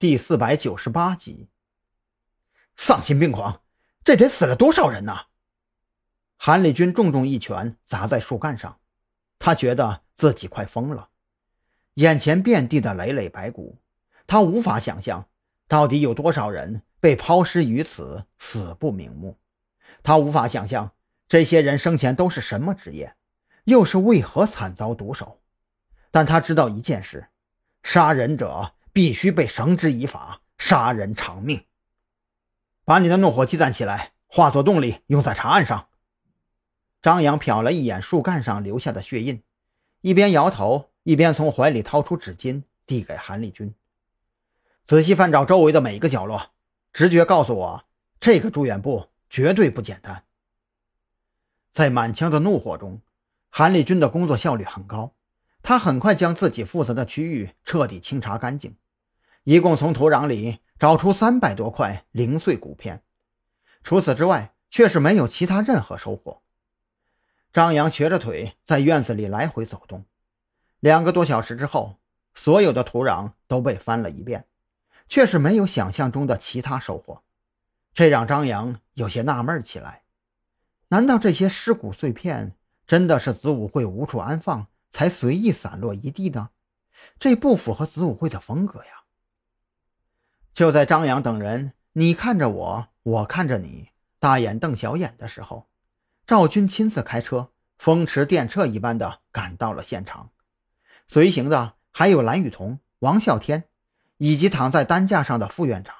第四百九十八集。丧心病狂，这得死了多少人呐！韩立军重重一拳砸在树干上，他觉得自己快疯了，眼前遍地的累累白骨，他无法想象到底有多少人被抛尸于此，死不瞑目。他无法想象这些人生前都是什么职业，又是为何惨遭毒手。但他知道一件事：杀人者必须被绳之以法，杀人偿命。把你的怒火积攒起来，化作动力，用在查案上。张扬瞟了一眼树干上留下的血印，一边摇头，一边从怀里掏出纸巾，递给韩立军：“仔细翻找周围的每一个角落，直觉告诉我，这个住院部绝对不简单。”在满腔的怒火中，韩立军的工作效率很高，他很快将自己负责的区域彻底清查干净，一共从土壤里找出三百多块零碎骨片，除此之外，却是没有其他任何收获。张扬瘸着腿在院子里来回走动，两个多小时之后，所有的土壤都被翻了一遍，却是没有想象中的其他收获，这让张扬有些纳闷起来：难道这些尸骨碎片真的是子午会无处安放才随意散落一地的？这不符合子午会的风格呀！就在张扬等人你看着我，我看着你，大眼瞪小眼的时候。赵军亲自开车，风驰电掣一般的赶到了现场，随行的还有蓝雨桐、王啸天，以及躺在担架上的副院长。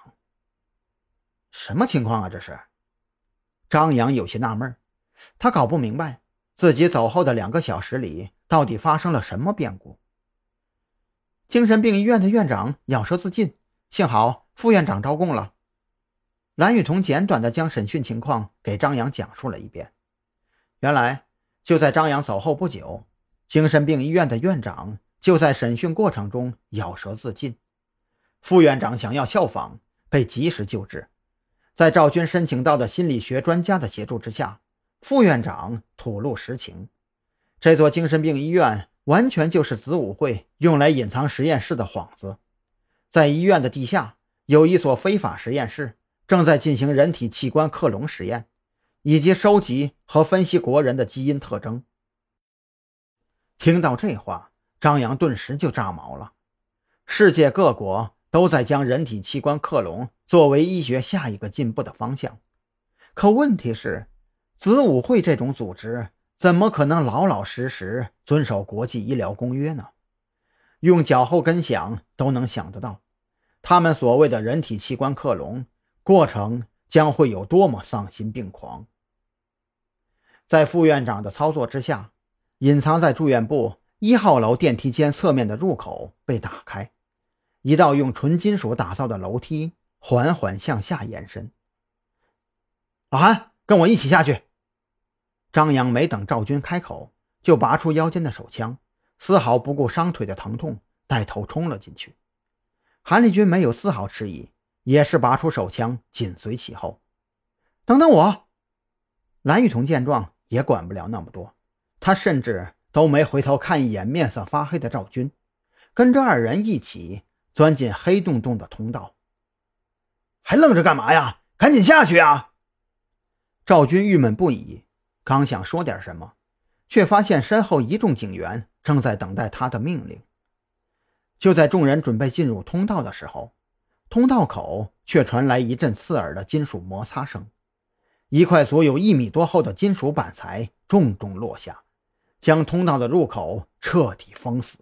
什么情况啊？这是？张扬有些纳闷，他搞不明白自己走后的两个小时里到底发生了什么变故。精神病医院的院长咬舌自尽，幸好副院长招供了。蓝雨桐简短的将审讯情况给张扬讲述了一遍。原来就在张扬走后不久，精神病医院的院长就在审讯过程中咬舌自尽。副院长想要效仿，被及时救治。在赵军申请到的心理学专家的协助之下，副院长吐露实情：这座精神病医院完全就是子午会用来隐藏实验室的幌子。在医院的地下有一所非法实验室，正在进行人体器官克隆实验。以及收集和分析国人的基因特征。听到这话，张扬顿时就炸毛了。世界各国都在将人体器官克隆作为医学下一个进步的方向，可问题是，子午会这种组织怎么可能老老实实遵守国际医疗公约呢？用脚后跟想都能想得到，他们所谓的人体器官克隆过程。将会有多么丧心病狂！在副院长的操作之下，隐藏在住院部一号楼电梯间侧面的入口被打开，一道用纯金属打造的楼梯缓缓向下延伸。老韩，跟我一起下去。张扬没等赵军开口，就拔出腰间的手枪，丝毫不顾伤腿的疼痛，带头冲了进去。韩立军没有丝毫迟疑。也是拔出手枪，紧随其后。等等我！蓝雨桐见状也管不了那么多，他甚至都没回头看一眼面色发黑的赵军，跟着二人一起钻进黑洞洞的通道。还愣着干嘛呀？赶紧下去啊！赵军郁闷不已，刚想说点什么，却发现身后一众警员正在等待他的命令。就在众人准备进入通道的时候，通道口却传来一阵刺耳的金属摩擦声，一块足有一米多厚的金属板材重重落下，将通道的入口彻底封死。